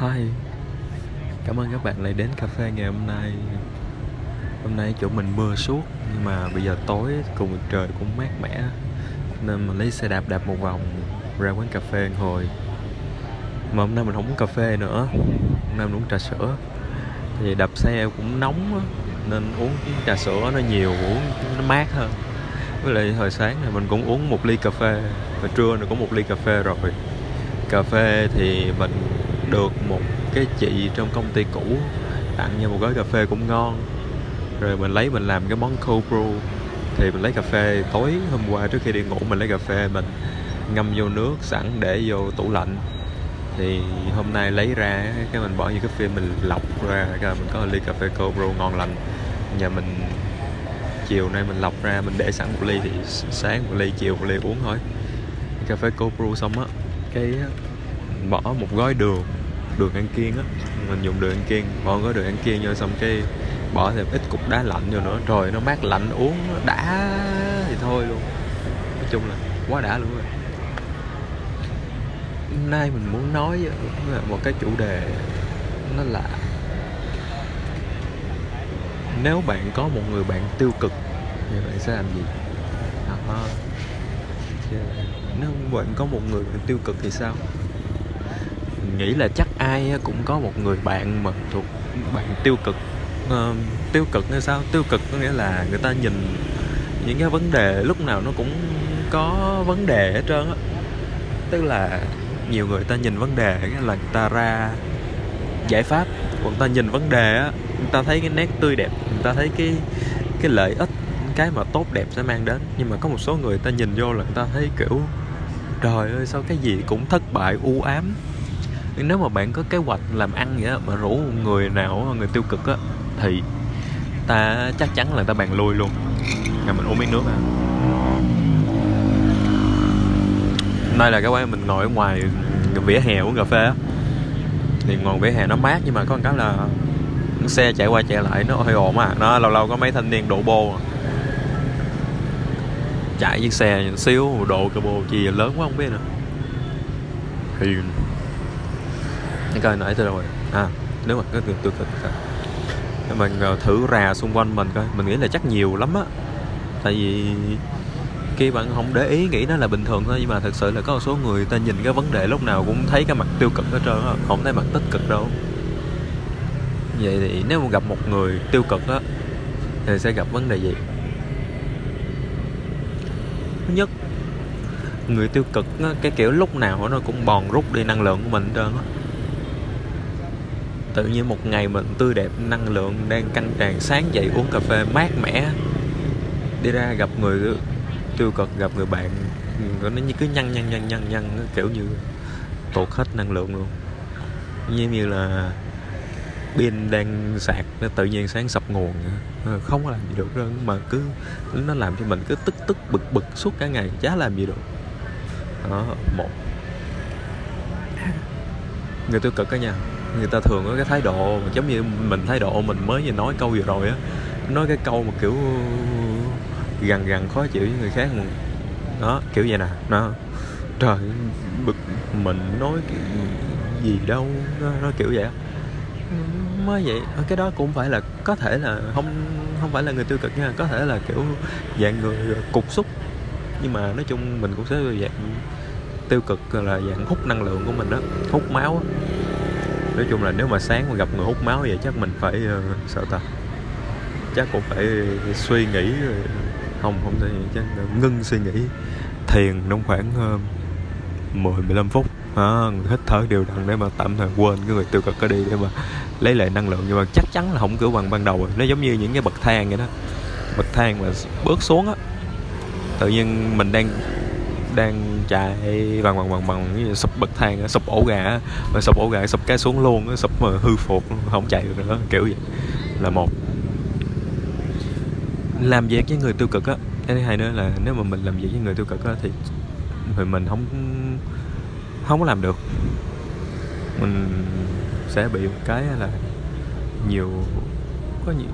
Hi. Cảm ơn các bạn lại đến cà phê ngày hôm nay. Hôm nay chỗ mình mưa suốt, Nhưng mà bây giờ tối cùng trời cũng mát mẻ. Nên mình lấy xe đạp đạp một vòng Ra quán cà phê ngồi Mà hôm nay mình không uống cà phê nữa. Hôm nay mình uống trà sữa. Thì đạp xe cũng nóng Nên uống trà sữa nó nhiều, Uống nó mát hơn. Với lại hồi sáng này mình cũng uống một ly cà phê, Và trưa này cũng một ly cà phê rồi. Cà phê thì mình được một cái chị trong công ty cũ, tặng cho một gói cà phê cũng ngon. Rồi mình lấy mình làm cái món cold brew. Thì mình lấy cà phê tối hôm qua trước khi đi ngủ mình lấy cà phê mình ngâm vô nước sẵn để vô tủ lạnh. Thì hôm nay lấy ra cái mình bỏ như cái phim mình lọc ra, cái mình có ly cà phê cold brew ngon lành. Nhà mình chiều nay mình lọc ra mình để sẵn một ly thì sáng một ly, chiều một ly uống thôi. Cà phê cold brew xong á, cái bỏ một gói đường đường ăn kiêng á. Mình dùng đường ăn kiêng bỏ gói đường ăn kiêng vô xong cái bỏ thêm ít cục đá lạnh vô nữa. Rồi nó mát lạnh uống nó đã thì thôi luôn. Nói chung là quá đã luôn rồi. Hôm nay mình muốn nói một cái chủ đề nó là nếu bạn có một người bạn tiêu cực thì bạn sẽ làm gì? À, nếu bạn có một người bạn tiêu cực thì sao? Nghĩ là chắc ai cũng có một người bạn mà thuộc bạn tiêu cực. Uh, tiêu cực hay sao? Tiêu cực có nghĩa là người ta nhìn những cái vấn đề lúc nào nó cũng có vấn đề hết trơn á. Tức là nhiều người ta nhìn vấn đề là người ta ra giải pháp còn ta nhìn vấn đề á người ta thấy cái nét tươi đẹp người ta thấy cái cái lợi ích cái mà tốt đẹp sẽ mang đến. Nhưng mà có một số người ta nhìn vô là người ta thấy kiểu trời ơi sao cái gì cũng thất bại u ám nếu mà bạn có kế hoạch làm ăn vậy á, mà rủ người nào người tiêu cực á, thì ta chắc chắn là ta bàn lui luôn. Nhà mình uống miếng nước à đây là cái quán mình ngồi ở ngoài vỉa hè uống cà phê á. Thì ngồi vỉa hè nó mát, nhưng mà có một cái là xe chạy qua chạy lại nó hơi ồn à nó lâu lâu có mấy thanh niên đổ bô à. chạy chiếc xe xíu độ cái bô chi lớn quá không biết nữa. Thì cái coi nãy tôi rồi. À nếu mà có từ, từ. mình ờ, thử rà xung quanh mình coi. Mình nghĩ là chắc nhiều lắm á. Tại vì khi bạn không để ý nghĩ nó là bình thường thôi nhưng mà thực sự là có một số người ta nhìn cái vấn đề lúc nào cũng thấy cái mặt tiêu cực hết trơn á không thấy mặt tích cực đâu. Vậy thì nếu mà gặp một người tiêu cực á thì sẽ gặp vấn đề gì? Thứ nhất người tiêu cực á, cái kiểu lúc nào nó cũng bòn rút đi năng lượng của mình hết trơn á tự nhiên một ngày mình tươi đẹp, năng lượng đang căng tràn, sáng dậy uống cà phê mát mẻ. Đi ra gặp người, tiêu cực, gặp người bạn, nó như cứ nhăn nhăn nhăn nhăn nhăn kiểu như tụt hết năng lượng luôn. Như như là pin đang sạc, nó tự nhiên sáng sập nguồn. Ờ, không có làm gì được đâu, mà cứ nó làm cho mình cứ tức tức, bực bực suốt cả ngày, chả làm gì được. Đó, một. Người tiêu cực cả nhà người ta thường có cái thái độ giống như mình thái độ mình mới vừa nói câu vừa rồi á nói cái câu mà kiểu gần gần khó chịu với người khác mà. Đó kiểu vậy nè nó trời bực mình nói cái gì đâu nó, nó kiểu vậy mới vậy ờ, cái đó cũng phải là có thể là không không phải là người tiêu cực nha có thể là kiểu dạng người ờ, cục xúc. Nhưng mà nói chung mình cũng sẽ dạng tiêu cực là dạng hút năng lượng của mình đó hút máu đó nói chung là nếu mà sáng mà gặp người hút máu vậy chắc mình phải uh, sợ ta. Chắc cũng phải suy nghĩ ờ, không không thể chắc ngưng suy nghĩ thiền trong khoảng uh, 10 15 phút. À, hít thở đều đặn để mà tạm thời quên cái người tiêu cực có đi để mà lấy lại năng lượng. Nhưng mà chắc chắn là không kiểu bằng ban đầu rồi. Nó giống như những cái bậc thang vậy đó. Bậc thang mà bước xuống á tự nhiên mình đang đang chạy bằng bằng bằng bằng sụp bậc thang sụp ổ gà mà sụp ổ gà sụp cái xuống luôn sụp mà hư phục không chạy được nữa kiểu vậy. Là một. Làm việc với người tiêu cực á. Cái thứ hai nữa là nếu mà mình làm việc với người tiêu cực á thì thì mình không không có làm được. Mình sẽ bị một cái là nhiều có nhiều,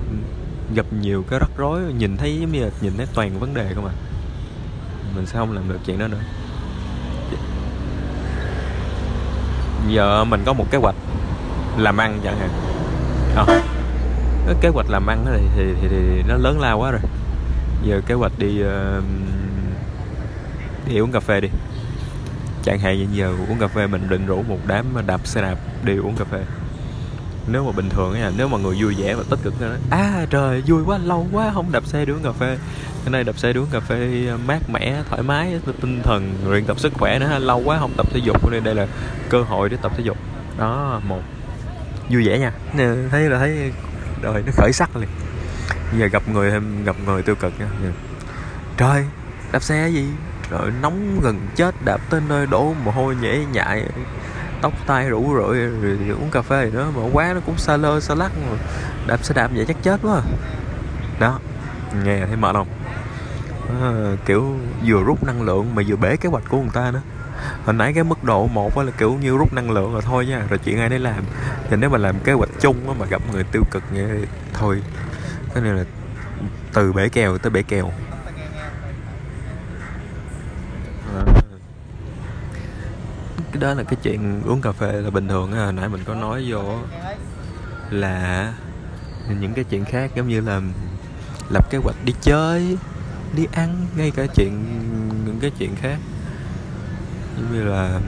gặp nhiều cái rắc rối nhìn thấy giống như là nhìn thấy toàn vấn đề không à mình sẽ không làm được chuyện đó nữa. Giờ mình có một kế hoạch làm ăn chẳng hạn. À, cái kế hoạch làm ăn thì, thì, thì, thì nó lớn lao quá rồi. Giờ kế hoạch đi uh, đi uống cà phê đi. Chẳng hạn như giờ uống cà phê mình định rủ một đám đạp xe đạp đi uống cà phê nếu mà bình thường nha, nếu mà người vui vẻ và tích cực nói à trời, vui quá, lâu quá không đạp xe đi uống cà phê. Cái này đạp xe đi uống cà phê ờ, mát mẻ, thoải mái, tinh thần, luyện tập sức khỏe nữa lâu quá không tập thể dục nên đây là cơ hội để tập thể dục. Đó, một. Vui vẻ nha. Thấy là thấy đời nó khởi sắc liền. Giờ gặp người thêm, gặp người tiêu cực nha. Trời, đạp xe gì? Rồi nóng gần chết, đạp tới nơi đổ mồ hôi nhễ nhại tóc tai rủ rượi rồi, rồi uống cà phê đó mà quá nó cũng xa lơ xa lắc mà đạp xe đạp vậy chắc chết quá à. đó nghe thấy mệt không? À, kiểu vừa rút năng lượng mà vừa bể kế hoạch của người ta nữa. Hồi nãy cái mức độ một là kiểu như rút năng lượng rồi thôi nha rồi chuyện ai đấy làm. Thì nếu mà làm kế hoạch chung mà gặp người tiêu cực vậy thì thôi. Cái này là từ bể kèo tới bể kèo. Cái đó là cái chuyện uống cà phê là bình thường à nãy mình có nói vô là những cái chuyện khác giống như là lập kế hoạch đi chơi đi ăn ngay cả chuyện những cái chuyện khác. Giống như là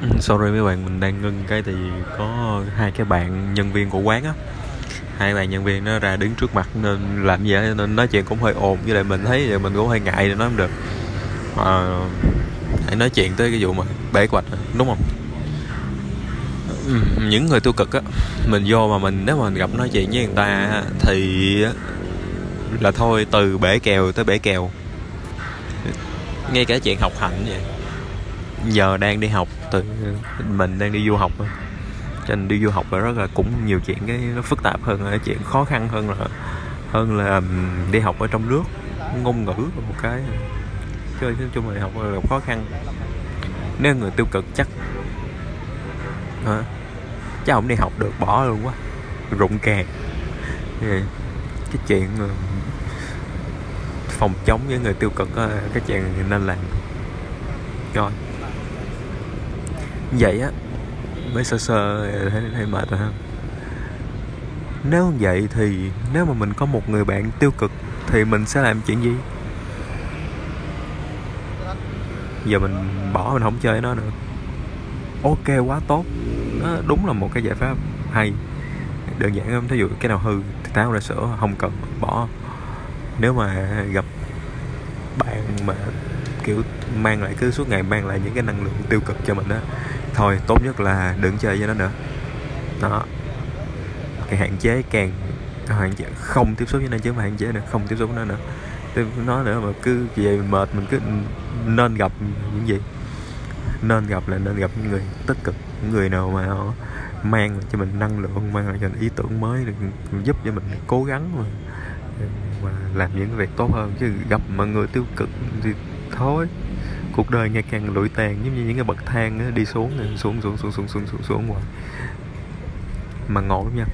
ừ, sorry mấy bạn mình đang ngưng cái thì có hai cái bạn nhân viên của quán á. Hai bạn nhân viên nó ra đứng trước mặt nên làm gì nên nói chuyện cũng hơi ồn. Với lại mình thấy vậy mình cũng hơi ngại để nói không được. À, hãy nói chuyện tới cái vụ mà bể quạch à, đúng không? Ừ, những người tiêu cực á, mình vô mà mình, nếu mà mình gặp nói chuyện với người ta thì là thôi từ bể kèo tới bể kèo. Ngay cả chuyện học hành vậy, giờ đang đi học từ mình đang đi du học cho nên đi du học là rất là cũng nhiều chuyện cái nó phức tạp hơn, là chuyện khó khăn hơn là hơn là đi học ở trong nước, ngôn ngữ một cái chơi nói chung là học gặp khó khăn. Nếu người tiêu cực chắc hả? Chắc không đi học được bỏ luôn quá. Rụng kè cái chuyện phòng chống với người tiêu cực cái chuyện nên làm. Rồi. Vậy á mới sơ sơ thấy, thấy mệt rồi ha. Nếu vậy thì nếu mà mình có một người bạn tiêu cực thì mình sẽ làm chuyện gì? Giờ mình bỏ, mình không chơi nó nữa. Ok, quá tốt. Nó đúng là một cái giải pháp hay. Đơn giản lắm, thí dụ cái nào hư thì táo ra sửa, không cần, bỏ. Nếu mà gặp bạn mà, kiểu, mang lại, cứ suốt ngày mang lại những cái năng lượng tiêu cực cho mình á, thôi, tốt nhất là đừng chơi với nó nữa. Đó. Cái hạn chế càng à, hạn chế, không tiếp xúc với nó chứ mà hạn chế nữa, không tiếp xúc với nó nữa. Nói nữa mà cứ về mệt, mình cứ nên gặp những gì? Nên gặp là nên gặp những người tích cực những người nào mà họ mang cho mình năng lượng mang lại cho mình ý tưởng mới được giúp cho mình cố gắng mà, mà làm những việc tốt hơn. Chứ gặp mọi người tiêu cực thì thôi. Cuộc đời ngày càng lụi tàn giống như những cái bậc thang đi xuống xuống xuống xuống xuống xuống xuống xuống hoài. Mà ngộ lắm nha.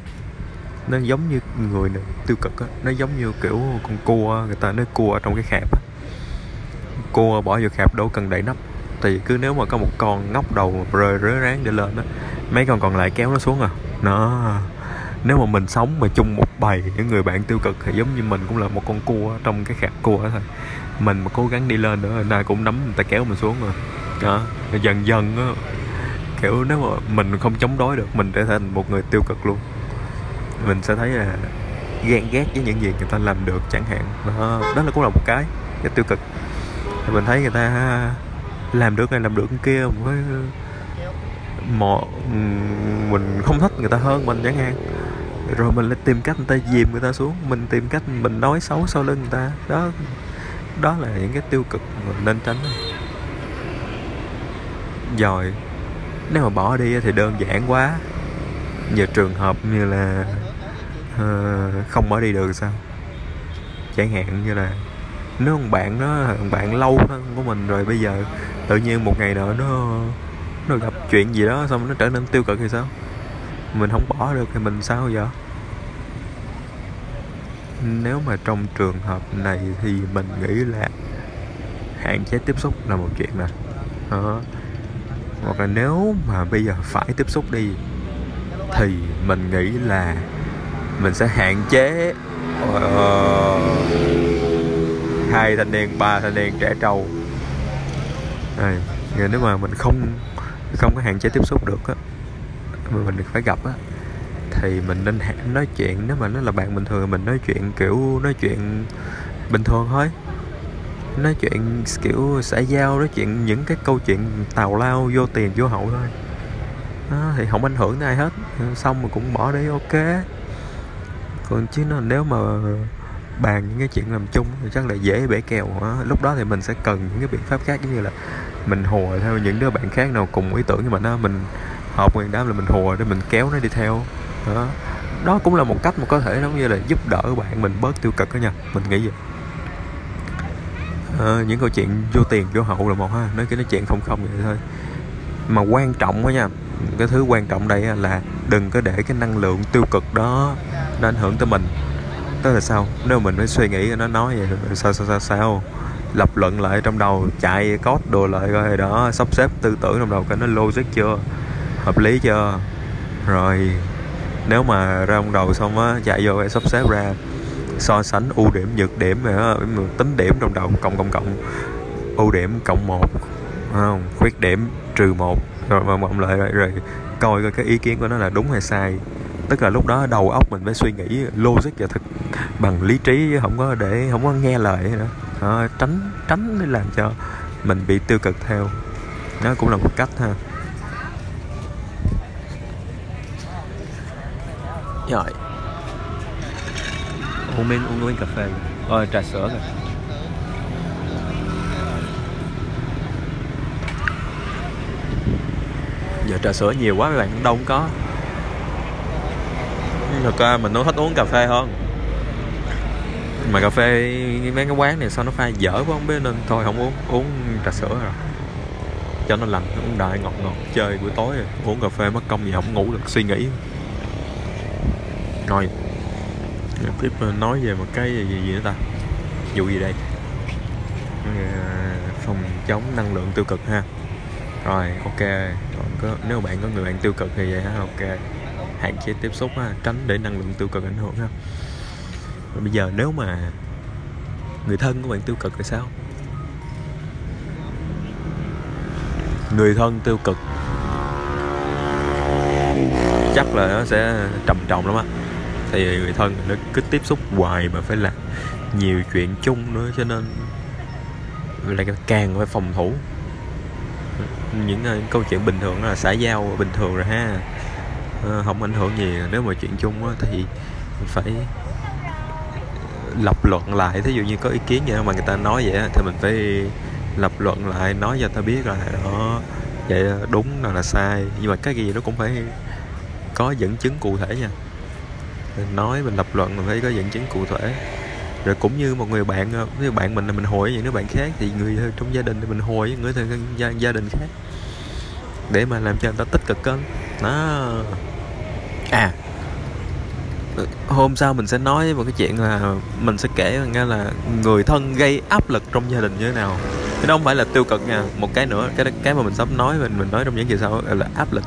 Nó giống như người này tiêu cực á nó giống như kiểu con cua người ta nói cua ở trong cái khẹp á cua bỏ vô khạp đâu cần đẩy nắp. Thì cứ nếu mà có một con ngóc đầu rơi rớ ráng để lên á mấy con còn lại kéo nó xuống à. Nó nếu mà mình sống mà chung một bầy những người bạn tiêu cực thì giống như mình cũng là một con cua trong cái khạp cua đó thôi. Mình mà cố gắng đi lên nữa nay cũng nắm người ta kéo mình xuống rồi. Đó dần dần á kiểu nếu mà mình không chống đối được mình trở thành một người tiêu cực luôn. Mình sẽ thấy là ghen ghét với những gì người ta làm được chẳng hạn. Đó, đó là cũng là một cái cái tiêu cực thì mình thấy người ta làm được này làm được kia với mò mình không thích người ta hơn mình chẳng hạn. Rồi mình lại tìm cách người ta dìm người ta xuống mình tìm cách mình nói xấu sau lưng người ta. Đó đó là những cái tiêu cực mình nên tránh. Rồi nếu mà bỏ đi thì đơn giản quá. Nhiều trường hợp như là uh, không bỏ đi được sao? Chẳng hạn như là nếu một bạn nó một bạn lâu hơn của mình rồi bây giờ tự nhiên một ngày nữa nó nó gặp chuyện gì đó xong nó trở nên tiêu cực thì sao? Mình không bỏ được thì mình sao giờ nếu mà trong trường hợp này thì mình nghĩ là hạn chế tiếp xúc là một chuyện nè. Đó hoặc là nếu mà bây giờ phải tiếp xúc đi thì mình nghĩ là mình sẽ hạn chế. Uh, hai thanh niên ba thanh niên trẻ trâu. À, nếu mà mình không không có hạn chế tiếp xúc được á mà mình phải gặp á thì mình nên nói chuyện nếu mà nó là bạn bình thường mình nói chuyện kiểu nói chuyện bình thường thôi. Nói chuyện kiểu xã giao nói chuyện những cái câu chuyện tào lao vô tiền vô hậu thôi. Đó, thì không ảnh hưởng tới ai hết. Xong mà cũng bỏ đi ok. Còn chứ nó nếu mà bàn những cái chuyện làm chung thì chắc là dễ bể kèo đó. lúc đó thì mình sẽ cần những cái biện pháp khác giống như là mình hùa theo những đứa bạn khác nào cùng ý tưởng nhưng mình đó mình hợp nguyên đám là mình hùa để mình kéo nó đi theo. Đó. Đó cũng là một cách mà có thể giống như là giúp đỡ bạn mình bớt tiêu cực đó nha. Mình nghĩ vậy. À, những câu chuyện vô tiền vô hậu là một ha. Nói cái nói chuyện không không vậy thôi. Mà quan trọng đó nha. Cái thứ quan trọng đây là đừng có để cái năng lượng tiêu cực đó nó ảnh hưởng tới mình tức là sao? Nếu mình mới suy nghĩ nó nói vậy sao sao sao sao? Lập luận lại trong đầu chạy code đồ lại coi đó sắp xếp tư tưởng trong đầu coi nó logic chưa? Hợp lý chưa? Rồi nếu mà ra trong đầu xong á chạy vô sắp xếp ra so sánh ưu điểm nhược điểm rồi tính điểm trong đầu cộng cộng cộng. Ưu điểm cộng một không? Khuyết điểm trừ một rồi mà cộng lại rồi, rồi coi coi cái ý kiến của nó là đúng hay sai tức là lúc đó đầu óc mình phải suy nghĩ logic và thực bằng lý trí chứ không có để không có nghe lời nữa. Đó, tránh tránh để làm cho mình bị tiêu cực theo. Nó cũng là một cách ha. Rồi. Uống miếng uống miếng cà phê. Rồi trà sữa rồi giờ trà sữa nhiều quá mấy bạn đâu cũng có thật ra mình nó thích uống cà phê hơn mà cà phê mấy cái quán này sao nó pha dở quá không biết nên thôi không uống. Uống trà sữa rồi. Cho nó lành uống đại ngọt ngọt chơi buổi tối rồi. uống cà phê mất công gì không ngủ được suy nghĩ. Rồi tiếp ờ, nói về một cái gì, gì nữa ta? Vụ gì đây? Ờ, phòng chống năng lượng tiêu cực ha. Rồi ok. Còn có, nếu bạn có người bạn tiêu cực thì vậy ha ok hạn chế tiếp xúc ha, tránh để năng lượng tiêu cực ảnh hưởng ha. Và bây giờ nếu mà người thân của bạn tiêu cực thì sao? Người thân tiêu cực chắc là nó sẽ trầm trọng lắm á. Thì người thân nó cứ tiếp xúc hoài mà phải làm nhiều chuyện chung nữa cho nên lại càng phải phòng thủ. Những những câu chuyện bình thường là xã giao bình thường rồi ha. Ờ, không ảnh hưởng gì nếu mà chuyện chung á, thì phải ờ, lập luận lại. Thí dụ như có ý kiến vậy mà người ta nói vậy thì mình phải lập luận lại nói cho ta biết là đó vậy đúng là là sai. Nhưng mà cái gì nó cũng phải có dẫn chứng cụ thể nha. Mình nói mình lập luận mình phải có dẫn chứng cụ thể. Rồi cũng như một người bạn ờ, với bạn mình là mình hỏi những đứa bạn khác thì người trong gia đình thì mình hỏi những người thân gia, gia đình khác. Để mà làm cho người ta tích cực hơn. Đó à. Hôm sau mình sẽ nói một cái chuyện là mình sẽ kể nghe là người thân gây áp lực trong gia đình như thế nào. Cái đó không phải là tiêu cực nha. Một cái nữa cái cái mà mình sắp nói mình mình nói trong những kỳ sau là áp lực.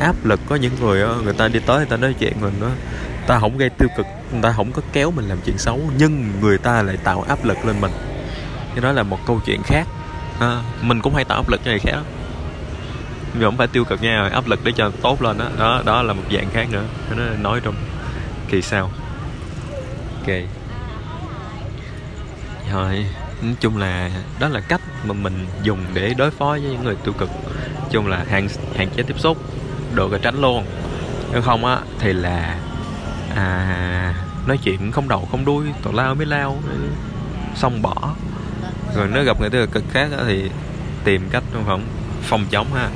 Áp lực có những người người ta đi tới người ta nói chuyện mình đó ta không gây tiêu cực người ta không có kéo mình làm chuyện xấu nhưng người ta lại tạo áp lực lên mình. Cái đó là một câu chuyện khác. À, mình cũng hay tạo áp lực cho người khác nhưng không phải tiêu cực nha áp lực để cho tốt lên đó đó đó là một dạng khác nữa. Nó nói trong kỳ sau. Ok. Rồi nói chung là đó là cách mà mình dùng để đối phó với những người tiêu cực. Nói chung là hạn hạn chế tiếp xúc được rồi tránh luôn. Nếu không á thì là à nói chuyện không đầu không đuôi tào lao mới lao xong bỏ. Rồi nếu gặp người tiêu cực khác á, thì tìm cách không? Phòng chống ha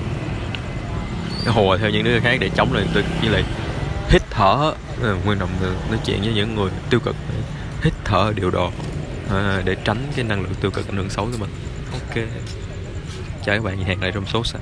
hùa theo những đứa khác để chống lại tôi như là hít thở. Ờ, Nguyên động trọng nói chuyện với những người tiêu cực. Hít thở điều độ à, để tránh cái năng lượng tiêu cực ảnh hưởng xấu của mình. Ok. Chào các bạn hẹn lại trong số sau.